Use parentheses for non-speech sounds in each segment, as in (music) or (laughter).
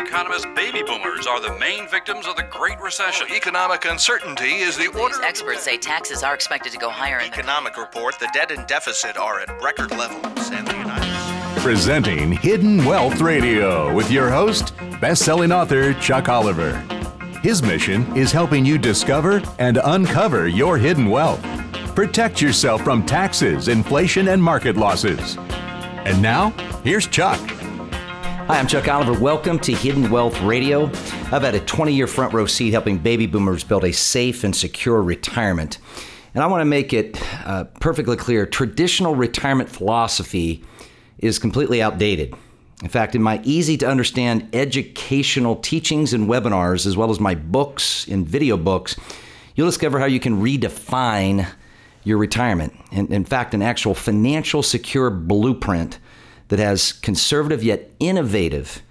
economists, baby boomers are the main victims of the Great Recession. Economic uncertainty is the order. Experts say taxes are expected to go higher in the Economic report: the debt and deficit are at record levels in the United States. Presenting Hidden Wealth Radio with your host, best-selling author Chuck Oliver. His mission is helping you discover and uncover your hidden wealth. Protect yourself from taxes, inflation, and market losses. And now, here's Chuck. Hi, I'm Chuck Oliver. Welcome to Hidden Wealth Radio. I've had a 20 year front row seat helping baby boomers build a safe and secure retirement. And I want to make it uh, perfectly clear traditional retirement philosophy is completely outdated. In fact, in my easy to understand educational teachings and webinars, as well as my books and video books, you'll discover how you can redefine your retirement. In, in fact, an actual financial secure blueprint that has conservative yet innovative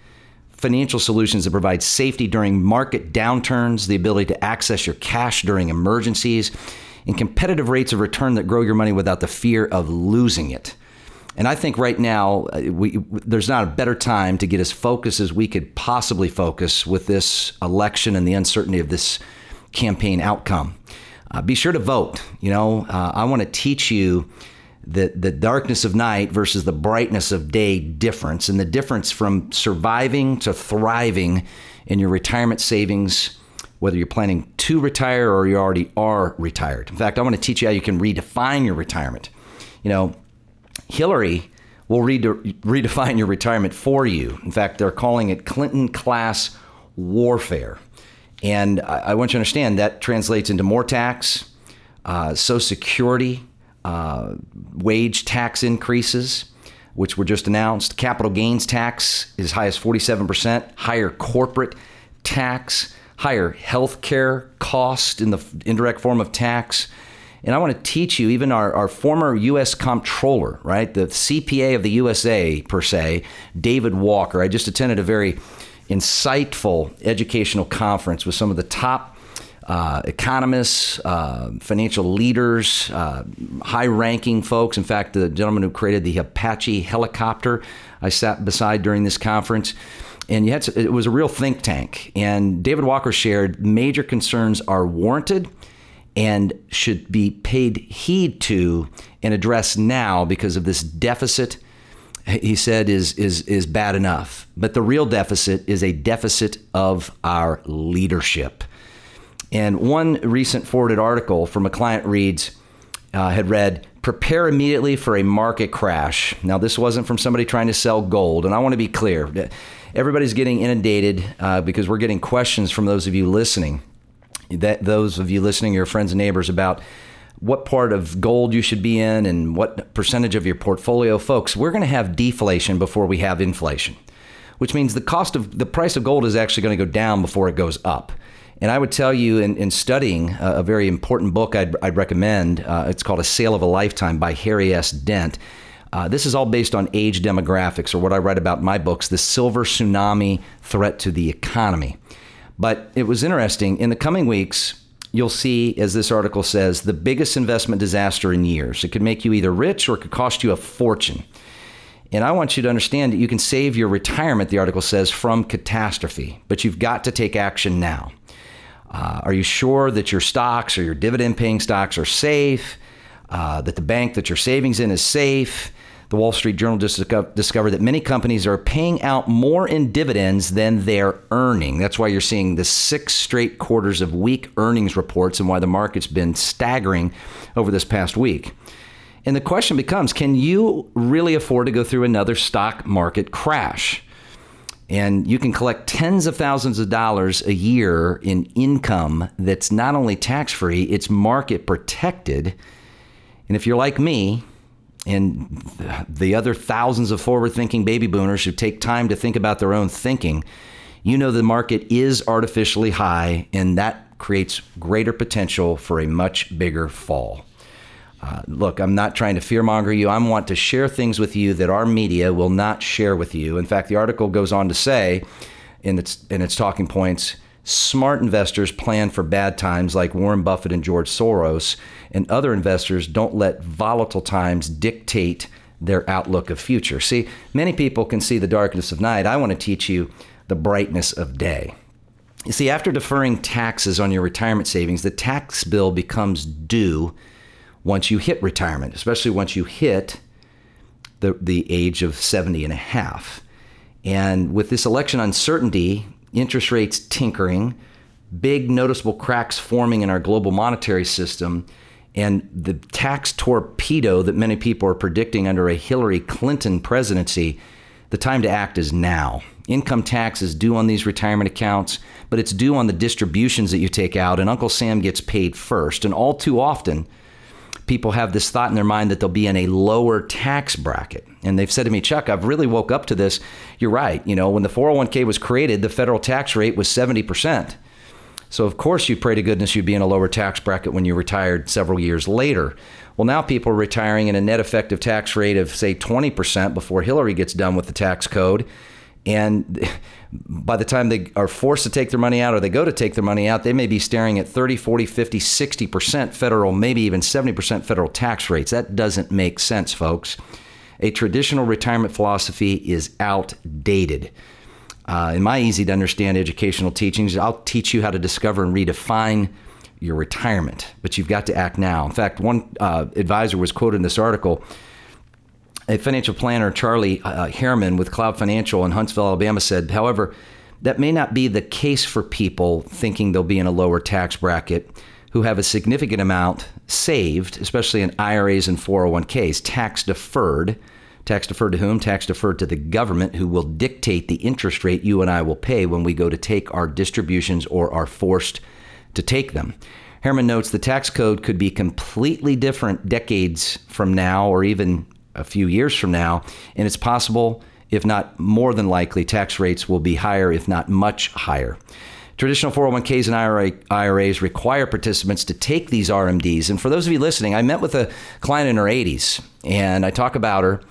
financial solutions that provide safety during market downturns, the ability to access your cash during emergencies, and competitive rates of return that grow your money without the fear of losing it. And I think right now, uh, we, there's not a better time to get as focused as we could possibly focus with this election and the uncertainty of this campaign outcome. Uh, be sure to vote. You know, uh, I want to teach you the, the darkness of night versus the brightness of day difference and the difference from surviving to thriving in your retirement savings, whether you're planning to retire or you already are retired. In fact, I want to teach you how you can redefine your retirement. You know, Hillary will redefine your retirement for you. In fact, they're calling it Clinton class warfare. And I, I want you to understand that translates into more tax, uh, Social Security, uh, wage tax increases, which were just announced. Capital gains tax is high as 47%, higher corporate tax, higher health care cost in the indirect form of tax. And I want to teach you, even our, our former U.S. comptroller, right, the CPA of the USA, per se, David Walker. I just attended a very insightful educational conference with some of the top uh, economists, uh, financial leaders, uh, high ranking folks. In fact, the gentleman who created the Apache helicopter, I sat beside during this conference. And to, it was a real think tank. And David Walker shared major concerns are warranted and should be paid heed to and addressed now because of this deficit he said is is is bad enough but the real deficit is a deficit of our leadership and one recent forwarded article from a client reads, uh, had read, prepare immediately for a market crash. Now, this wasn't from somebody trying to sell gold. And I want to be clear everybody's getting inundated uh, because we're getting questions from those of you listening, that those of you listening, your friends and neighbors, about what part of gold you should be in and what percentage of your portfolio. Folks, we're going to have deflation before we have inflation, which means the cost of the price of gold is actually going to go down before it goes up. And I would tell you, in, in studying a, a, very important book I'd, I'd recommend, uh, it's called A Sale of a Lifetime by Harry S. Dent. Uh, this is all based on age demographics, or what I write about in my books, the silver tsunami threat to the economy. But it was interesting. In the coming weeks, you'll see, as this article says, the biggest investment disaster in years. It could make you either rich or it could cost you a fortune. And I want you to understand that you can save your retirement, the article says, from catastrophe, but you've got to take action now. Uh, are you sure that your stocks or your dividend paying stocks are safe? Uh, that the bank that your savings in is safe? The Wall Street Journal just discovered that many companies are paying out more in dividends than they're earning. That's why you're seeing the six straight quarters of weak earnings reports and why the market's been staggering over this past week. And the question becomes can you really afford to go through another stock market crash? And you can collect tens of thousands of dollars a year in income that's not only tax free, it's market protected. And if you're like me, and the other thousands of forward thinking baby boomers who take time to think about their own thinking, you know the market is artificially high, and that creates greater potential for a much bigger fall. Uh, look, I'm not trying to fearmonger you. I want to share things with you that our media will not share with you. In fact, the article goes on to say, in its in its talking points, smart investors plan for bad times, like Warren Buffett and George Soros, and other investors don't let volatile times dictate their outlook of future. See, many people can see the darkness of night. I want to teach you the brightness of day. You see, after deferring taxes on your retirement savings, the tax bill becomes due once you hit retirement, especially once you hit the, the age of 70 and a half. And with this election uncertainty, interest rates tinkering, big noticeable cracks forming in our global monetary system, and the tax torpedo that many people are predicting under a Hillary Clinton presidency, the time to act is now. Income tax is due on these retirement accounts, but it's due on the distributions that you take out, and Uncle Sam gets paid first. And all too often, people have this thought in their mind that they'll be in a lower tax bracket. And they've said to me, Chuck, I've really woke up to this. You're right. You know, when the 401k was created, the federal tax rate was 70%. So, of course, you pray to goodness you'd be in a lower tax bracket when you retired several years later. Well, now people are retiring in a net effective tax rate of, say, 20% before Hillary gets done with the tax code. And by the time they are forced to take their money out or they go to take their money out, they may be staring at 30, 40, 50, 60% federal, maybe even 70% federal tax rates. That doesn't make sense, folks. A traditional retirement philosophy is outdated. Uh, in my easy to understand educational teachings, I'll teach you how to discover and redefine your retirement, but you've got to act now. In fact, one uh, advisor was quoted in this article. A financial planner, Charlie uh, Harriman with Cloud Financial in Huntsville, Alabama, said, however, that may not be the case for people thinking they'll be in a lower tax bracket who have a significant amount saved, especially in IRAs and 401ks, tax deferred Tax deferred to whom? Tax deferred to the government, who will dictate the interest rate you and I will pay when we go to take our distributions or are forced to take them. Harriman notes the tax code could be completely different decades from now or even a few years from now, and it's possible, if not more than likely, tax rates will be higher, if not much higher. Traditional 401ks and IRA, IRAs require participants to take these RMDs. And for those of you listening, I met with a client in her 80s, and I talk about her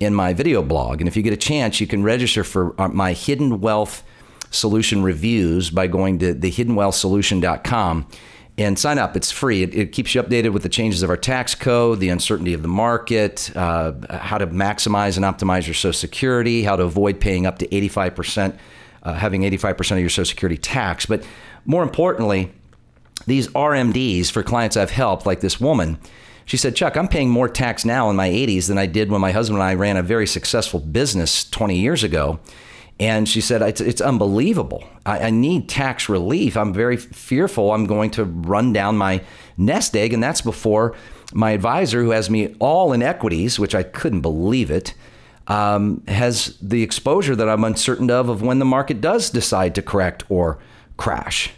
in my video blog. And if you get a chance, you can register for uh, my Hidden Wealth Solution reviews by going to thehiddenwealthsolution.com and sign up. It's free. It, it, keeps you updated with the changes of our tax code, the uncertainty of the market, uh, how to maximize and optimize your Social Security, how to avoid paying up to 85%, uh, having 85% of your Social Security tax. But more importantly, these RMDs for clients I've helped, like this woman, she said, Chuck, I'm paying more tax now in my 80s than I did when my husband and I ran a very successful business 20 years ago. And she said, It's, it's unbelievable. I, I, need tax relief. I'm very fearful I'm going to run down my nest egg. And that's before my advisor, who has me all in equities, which I couldn't believe it, um, has the exposure that I'm uncertain of of when the market does decide to correct or crash.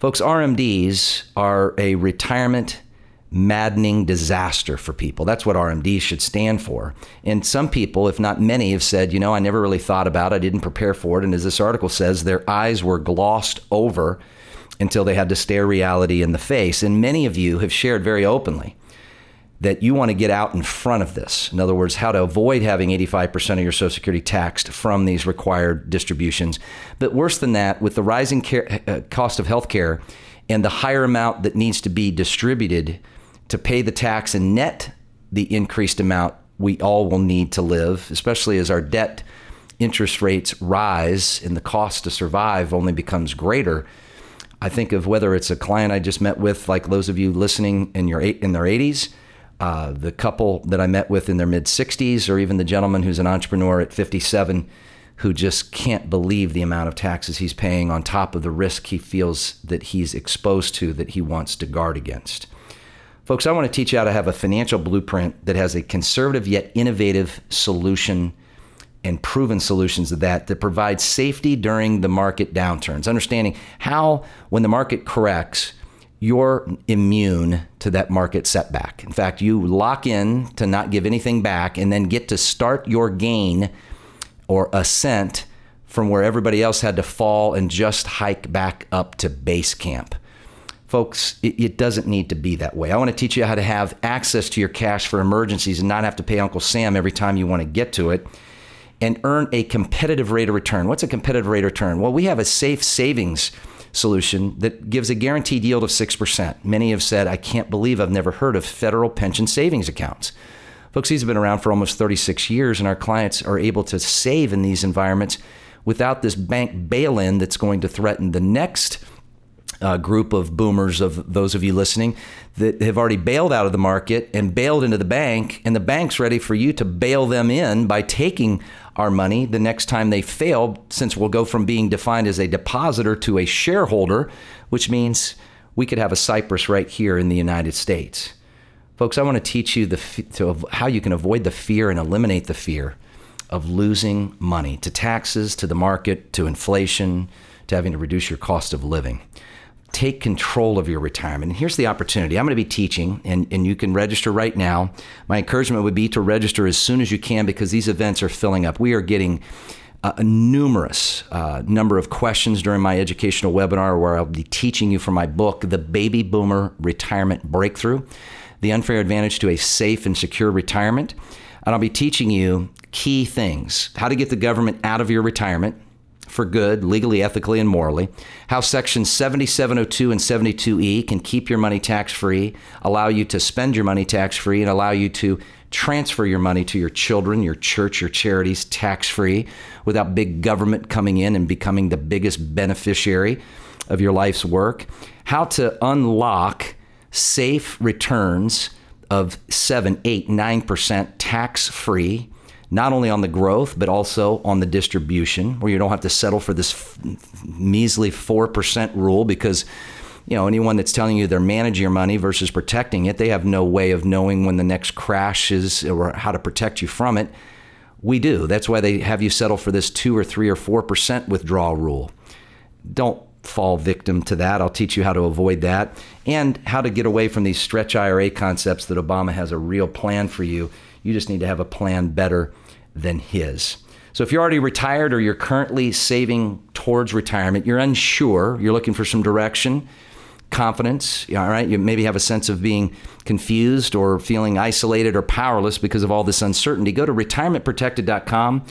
Folks, RMDs are a retirement maddening disaster for people. That's what RMD should stand for. And some people, if not many, have said, you know, I never really thought about it, I didn't prepare for it. And as this article says, their eyes were glossed over until they had to stare reality in the face. And many of you have shared very openly that you want to get out in front of this. In other words, how to avoid having 85% of your Social Security taxed from these required distributions. But worse than that, with the rising care, uh, cost of health care and the higher amount that needs to be distributed to pay the tax and net the increased amount we all will need to live, especially as our debt interest rates rise and the cost to survive only becomes greater. I think of whether it's a client I just met with, like those of you listening in your in their 80s, uh, the couple that I met with in their mid 60s, or even the gentleman who's an entrepreneur at 57 who just can't believe the amount of taxes he's paying on top of the risk he feels that he's exposed to that he wants to guard against. Folks, I want to teach you how to have a financial blueprint that has a conservative yet innovative solution and proven solutions of that that provide safety during the market downturns. Understanding how, when the market corrects, you're immune to that market setback. In fact, you lock in to not give anything back and then get to start your gain or ascent from where everybody else had to fall and just hike back up to base camp. Folks, it, it, doesn't need to be that way. I want to teach you how to have access to your cash for emergencies and not have to pay Uncle Sam every time you want to get to it and earn a competitive rate of return. What's a competitive rate of return? Well, we have a safe savings solution that gives a guaranteed yield of 6%. Many have said, I can't believe I've never heard of federal pension savings accounts. Folks, these have been around for almost 36 years, and our clients are able to save in these environments without this bank bail in that's going to threaten the next uh, group of boomers of those of you listening that have already bailed out of the market and bailed into the bank, and the bank's ready for you to bail them in by taking our money the next time they fail, since we'll go from being defined as a depositor to a shareholder, which means we could have a Cyprus right here in the United States. Folks, I want to teach you the, to, how you can avoid the fear and eliminate the fear of losing money to taxes, to the market, to inflation, to having to reduce your cost of living take control of your retirement. And here's the opportunity. I'm going to be teaching, and, and you can register right now. My encouragement would be to register as soon as you can because these events are filling up. We are getting a numerous uh, number of questions during my educational webinar where I'll be teaching you from my book, The Baby Boomer Retirement Breakthrough The Unfair Advantage to a Safe and Secure Retirement. And I'll be teaching you key things how to get the government out of your retirement for good, legally, ethically, and morally, how Sections 7702 and 72E can keep your money tax free, allow you to spend your money tax free, and allow you to transfer your money to your children, your church, your charities tax free without big government coming in and becoming the biggest beneficiary of your life's work, how to unlock safe returns of 7, 8, 9% tax free not only on the growth, but also on the distribution, where you don't have to settle for this f- measly 4% rule because you know anyone that's telling you they're managing your money versus protecting it they have no way of knowing when the next crash is or how to protect you from it. We do. That's why they have you settle for this 2 or 3 or 4% withdrawal rule. Don't fall victim to that. I'll teach you how to avoid that and how to get away from these stretch ira concepts that obama has a real plan for you. You just need to have a plan better than his. So if you're already retired or you're currently saving towards retirement, you're unsure, you're looking for some direction, confidence, all right, you maybe have a sense of being confused or feeling isolated or powerless because of all this uncertainty, go to retirementprotected.com.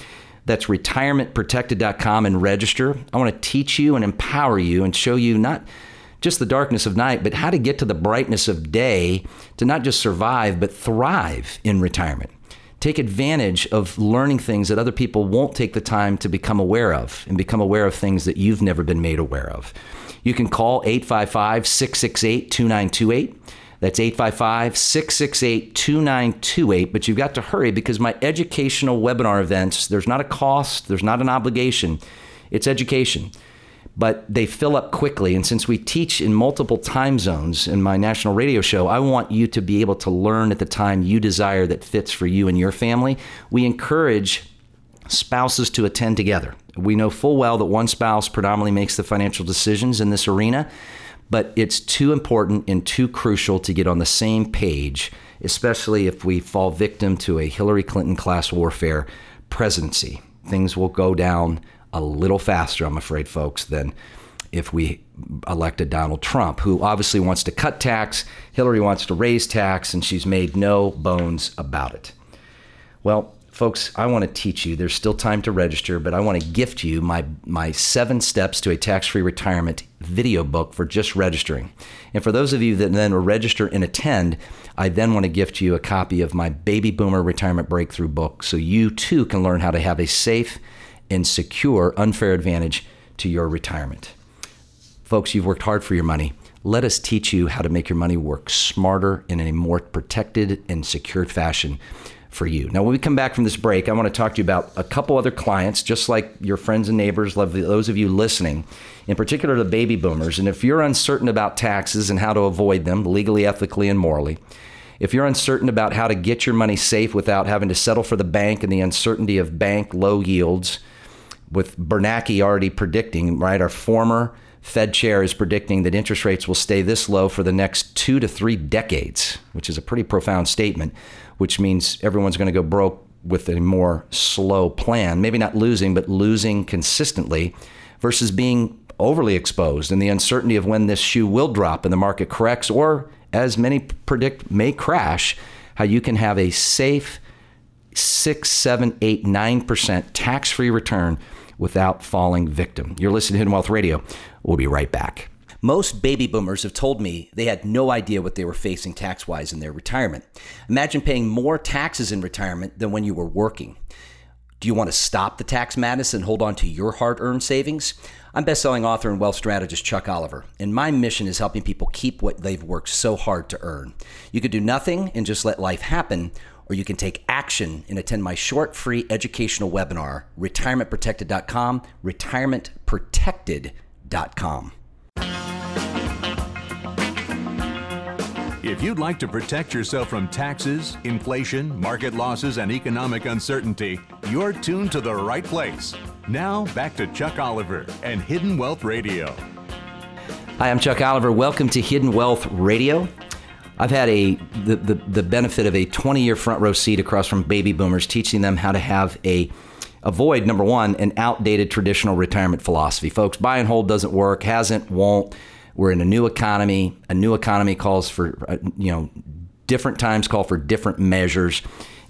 That's retirementprotected.com and register. I want to teach you and empower you and show you not just the darkness of night, but how to get to the brightness of day to not just survive, but thrive in retirement take advantage of learning things that other people won't take the time to become aware of and become aware of things that you've never been made aware of. You can call 855 668 2928. That's 855 668 2928. But you've got to hurry because my educational webinar events, there's not a cost, there's not an obligation, it's education but they fill up quickly. And since we teach in multiple time zones in my national radio show, I want you to be able to learn at the time you desire that fits for you and your family. We encourage spouses to attend together. We know full well that one spouse predominantly makes the financial decisions in this arena, but it's too important and too crucial to get on the same page, especially if we fall victim to a Hillary Clinton class warfare presidency. Things will go down a little faster, I'm afraid, folks, than if we elected Donald Trump, who obviously wants to cut tax. Hillary wants to raise tax, and she's made no bones about it. Well, folks, I want to teach you. There's still time to register, but I want to gift you my my seven steps to a tax-free retirement video book for just registering. And for those of you that then register and attend, I then want to gift you a copy of my Baby Boomer Retirement Breakthrough book, so you too can learn how to have a safe and secure unfair advantage to your retirement. Folks, you've worked hard for your money. Let us teach you how to make your money work smarter in a more protected and secured fashion for you. Now, when we come back from this break, I want to talk to you about a couple other clients, just like your friends and neighbors, those of you listening, in particular the baby boomers. And if you're uncertain about taxes and how to avoid them legally, ethically, and morally, if you're uncertain about how to get your money safe without having to settle for the bank and the uncertainty of bank low yields, with Bernanke already predicting, right? Our former Fed chair is predicting that interest rates will stay this low for the next two to three decades, which is a pretty profound statement, which means everyone's going to go broke with a more slow plan, maybe not losing, but losing consistently versus being overly exposed and the uncertainty of when this shoe will drop and the market corrects, or as many predict, may crash, how you can have a safe six, seven, eight, nine percent tax free return without falling victim. You're listening to Hidden Wealth Radio. We'll be right back. Most baby boomers have told me they had no idea what they were facing tax wise in their retirement. Imagine paying more taxes in retirement than when you were working. Do you want to stop the tax madness and hold on to your hard earned savings? I'm best-selling author and wealth strategist Chuck Oliver, and my mission is helping people keep what they've worked so hard to earn. You could do nothing and just let life happen, or you can take action and attend my short free educational webinar, retirementprotected.com, retirementprotected.com. If you'd like to protect yourself from taxes, inflation, market losses, and economic uncertainty, you're tuned to the right place. Now, back to Chuck Oliver and Hidden Wealth Radio. Hi, I'm Chuck Oliver. Welcome to Hidden Wealth Radio. I've had a the, the, the benefit of a 20 year front row seat across from baby boomers, teaching them how to have a avoid number one an outdated traditional retirement philosophy. Folks, buy and hold doesn't work, hasn't, won't. We're in a new economy. A new economy calls for, uh, you know, different times call for different measures.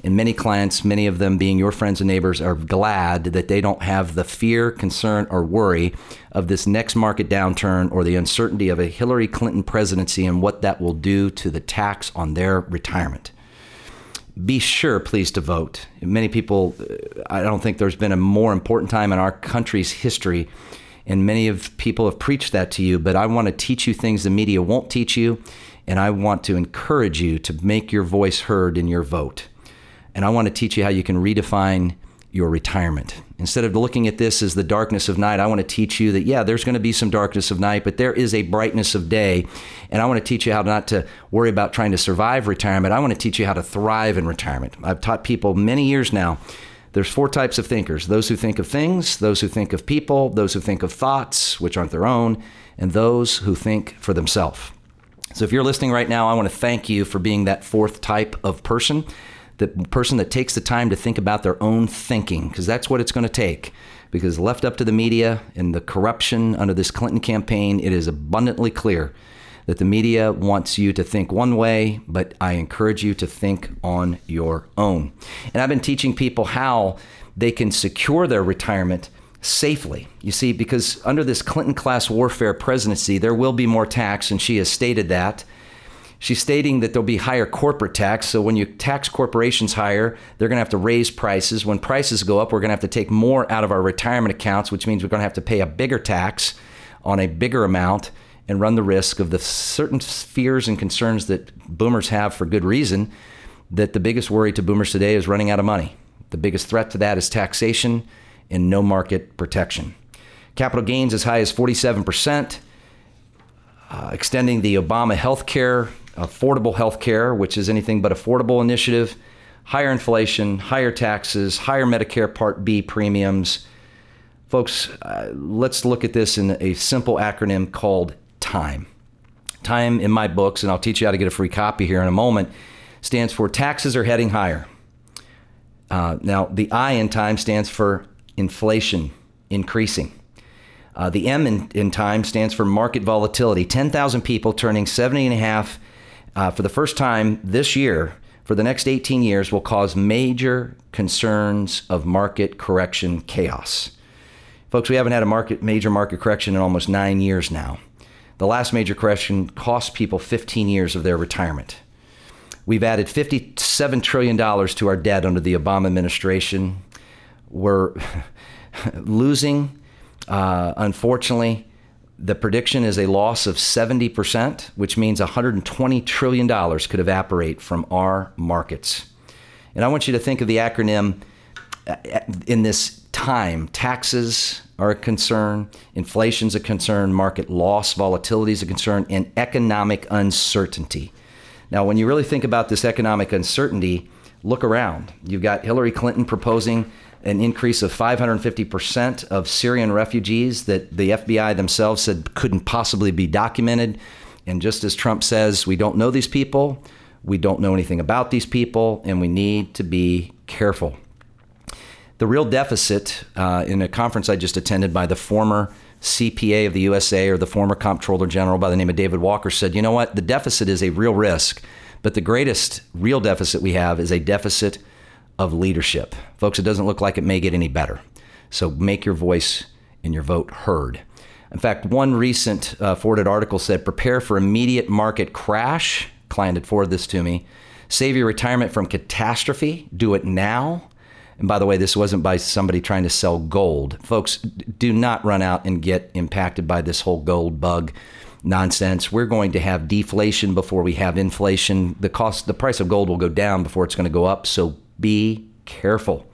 And many clients, many of them being your friends and neighbors, are glad that they don't have the fear, concern, or worry of this next market downturn or the uncertainty of a Hillary Clinton presidency and what that will do to the tax on their retirement. Be sure, please, to vote. Many people, uh, I don't think there's been a more important time in our country's history and many of people have preached that to you, but I want to teach you things the media won't teach you, and I want to encourage you to make your voice heard in your vote. And I want to teach you how you can redefine your retirement. Instead of looking at this as the darkness of night, I want to teach you that, yeah, there's going to be some darkness of night, but there is a brightness of day. And I want to teach you how not to worry about trying to survive retirement. I want to teach you how to thrive in retirement. I've taught people many years now there's four types of thinkers those who think of things, those who think of people, those who think of thoughts, which aren't their own, and those who think for themselves. So if you're listening right now, I want to thank you for being that fourth type of person, the person that takes the time to think about their own thinking, because that's what it's going to take. Because left up to the media and the corruption under this Clinton campaign, it is abundantly clear that the media wants you to think one way, but I encourage you to think on your own. And I've been teaching people how they can secure their retirement safely. You see, because under this Clinton class warfare presidency, there will be more tax, and she has stated that. She's stating that there'll be higher corporate tax. So when you tax corporations higher, they're going to have to raise prices. When prices go up, we're going to have to take more out of our retirement accounts, which means we're going to have to pay a bigger tax on a bigger amount and run the risk of the certain fears and concerns that boomers have for good reason. That the biggest worry to boomers today is running out of money. The biggest threat to that is taxation and no market protection. Capital gains as high as 47%, uh, extending the Obama health care, affordable health care, which is anything but affordable initiative, higher inflation, higher taxes, higher Medicare Part B premiums. Folks, uh, let's look at this in a simple acronym called time. Time in my books, and I'll teach you how to get a free copy here in a moment, stands for taxes are heading higher. Uh, now, the I in time stands for inflation increasing. Uh, the M in, in, time stands for market volatility. 10,000 people turning 70 and a half uh, for the first time this year for the next 18 years will cause major concerns of market correction chaos. Folks, we haven't had a market major market correction in almost nine years now. The last major correction cost people 15 years of their retirement. We've added $57 trillion to our debt under the Obama administration. We're (laughs) losing, uh, unfortunately, the prediction is a loss of 70%, which means $120 trillion could evaporate from our markets. And I want you to think of the acronym uh, in this time taxes, are a concern, inflation's a concern, market loss, volatility is a concern, and economic uncertainty. Now, when you really think about this economic uncertainty, look around. You've got Hillary Clinton proposing an increase of 550% of Syrian refugees that the FBI themselves said couldn't possibly be documented. And just as Trump says, we don't know these people, we don't know anything about these people, and we need to be careful. The real deficit uh, in a conference I just attended by the former CPA of the USA or the former Comptroller General by the name of David Walker said, you know what? The deficit is a real risk, but the greatest real deficit we have is a deficit of leadership. Folks, it doesn't look like it may get any better. So make your voice and your vote heard. In fact, one recent uh, forwarded article said, prepare for immediate market crash. Client had forwarded this to me. Save your retirement from catastrophe. Do it now And by the way, this wasn't by somebody trying to sell gold. Folks, do not run out and get impacted by this whole gold bug nonsense. We're going to have deflation before we have inflation. The cost the price of gold will go down before it's going to go up, so be careful.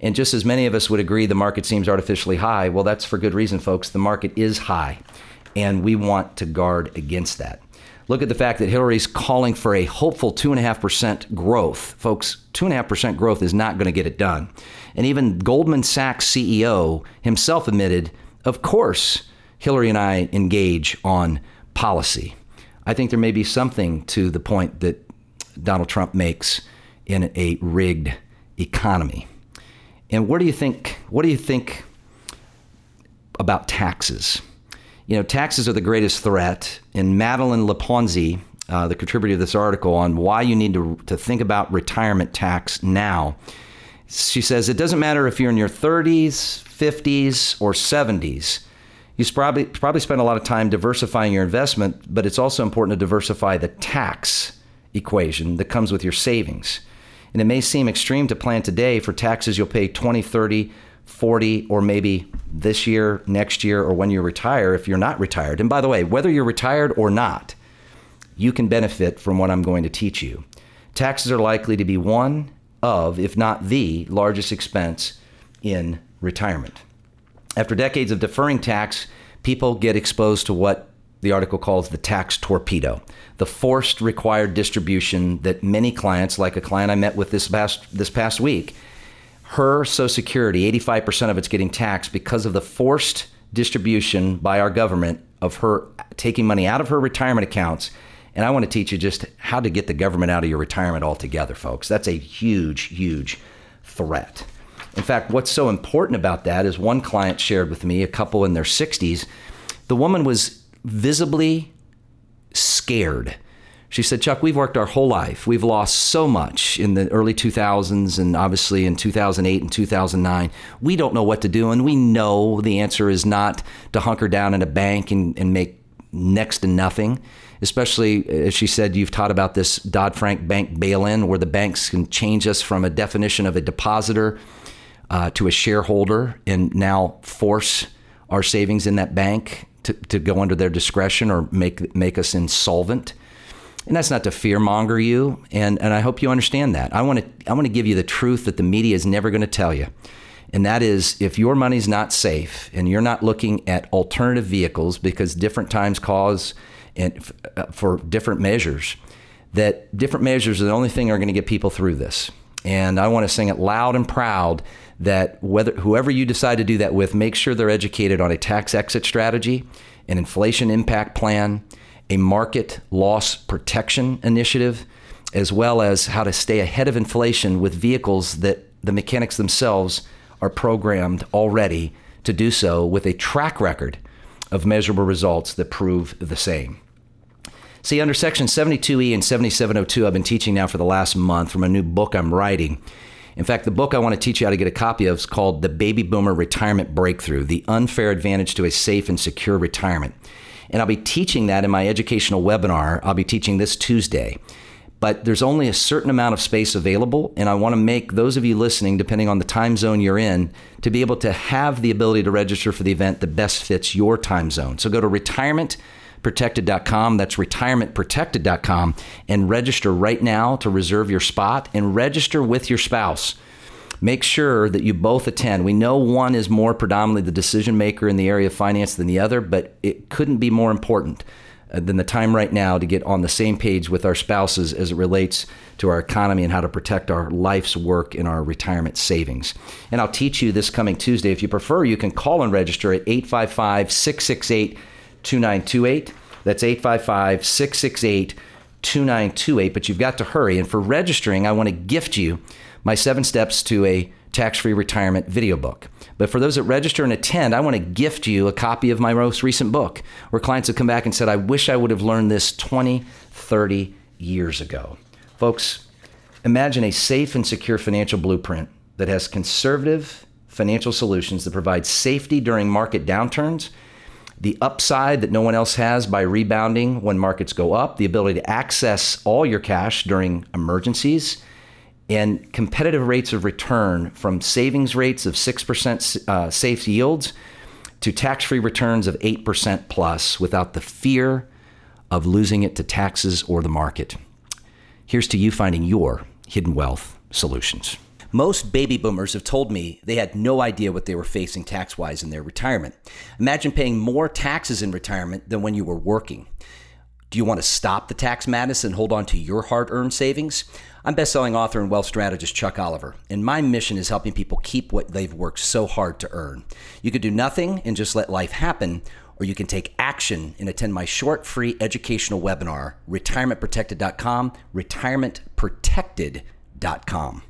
And just as many of us would agree the market seems artificially high, well that's for good reason folks. The market is high and we want to guard against that. Look at the fact that Hillary's calling for a hopeful 2.5% growth. Folks, 2.5% growth is not going to get it done. And even Goldman Sachs CEO himself admitted, of course, Hillary and I engage on policy. I think there may be something to the point that Donald Trump makes in a rigged economy. And what do you think? What do you think about taxes? You know, taxes are the greatest threat. And Madeline Leponzi, uh, the contributor of this article on why you need to, to think about retirement tax now, she says it doesn't matter if you're in your 30s, 50s, or 70s. You probably probably spend a lot of time diversifying your investment, but it's also important to diversify the tax equation that comes with your savings. And it may seem extreme to plan today for taxes you'll pay 20, 30, 40, or maybe this year, next year, or when you retire if you're not retired. And by the way, whether you're retired or not, you can benefit from what I'm going to teach you. Taxes are likely to be one of, if not the, largest expense in retirement. After decades of deferring tax, people get exposed to what the article calls the tax torpedo, the forced required distribution that many clients, like a client I met with this past this past week, her Social Security, 85% of it's getting taxed because of the forced distribution by our government of her taking money out of her retirement accounts. And I want to teach you just how to get the government out of your retirement altogether, folks. That's a huge, huge threat. In fact, what's so important about that is one client shared with me, a couple in their 60s. The woman was visibly scared she said, Chuck, we've worked our whole life. We've lost so much in the early 2000s and obviously in 2008 and 2009. We don't know what to do. And we know the answer is not to hunker down in a bank and, and make next to nothing. Especially, as she said, you've taught about this Dodd Frank bank bail in, where the banks can change us from a definition of a depositor uh, to a shareholder and now force our savings in that bank to, to go under their discretion or make, make us insolvent. And that's not to fearmonger you, and, and I hope you understand that. I want to I want to give you the truth that the media is never going to tell you. And that is if your money's not safe and you're not looking at alternative vehicles because different times cause and uh, for different measures, that different measures are the only thing that are going to get people through this. And I want to sing it loud and proud that whether whoever you decide to do that with, make sure they're educated on a tax exit strategy, an inflation impact plan, a market loss protection initiative, as well as how to stay ahead of inflation with vehicles that the mechanics themselves are programmed already to do so with a track record of measurable results that prove the same. See, under Section 72E and 7702, I've been teaching now for the last month from a new book I'm writing. In fact, the book I want to teach you how to get a copy of is called The Baby Boomer Retirement Breakthrough The Unfair Advantage to a Safe and Secure Retirement. And I'll be teaching that in my educational webinar. I'll be teaching this Tuesday. But there's only a certain amount of space available. And I want to make those of you listening, depending on the time zone you're in, to be able to have the ability to register for the event that best fits your time zone. So go to retirementprotected.com. That's retirementprotected.com and register right now to reserve your spot and register with your spouse make sure that you both attend. We know one is more predominantly the decision maker in the area of finance than the other, but it couldn't be more important uh, than the time right now to get on the same page with our spouses as it relates to our economy and how to protect our life's work and our retirement savings. And I'll teach you this coming Tuesday. If you prefer, you can call and register at 855 668 2928. That's 855 668 2928. But you've got to hurry. And for registering, I want to gift you my seven steps to a tax free retirement video book. But for those that register and attend, I want to gift you a copy of my most recent book, where clients have come back and said, I wish I would have learned this 20, 30 years ago. Folks, imagine a safe and secure financial blueprint that has conservative financial solutions that provide safety during market downturns, the upside that no one else has by rebounding when markets go up, the ability to access all your cash during emergencies and competitive rates of return from savings rates of 6% uh, safe yields to tax free returns of 8% plus without the fear of losing it to taxes or the market. Here's to you finding your hidden wealth solutions. Most baby boomers have told me they had no idea what they were facing tax wise in their retirement. Imagine paying more taxes in retirement than when you were working. Do you want to stop the tax madness and hold on to your hard earned savings? I'm best-selling author and wealth strategist Chuck Oliver, and my mission is helping people keep what they've worked so hard to earn. You could do nothing and just let life happen, or you can take action and attend my short free educational webinar, retirementprotected.com, retirementprotected.com.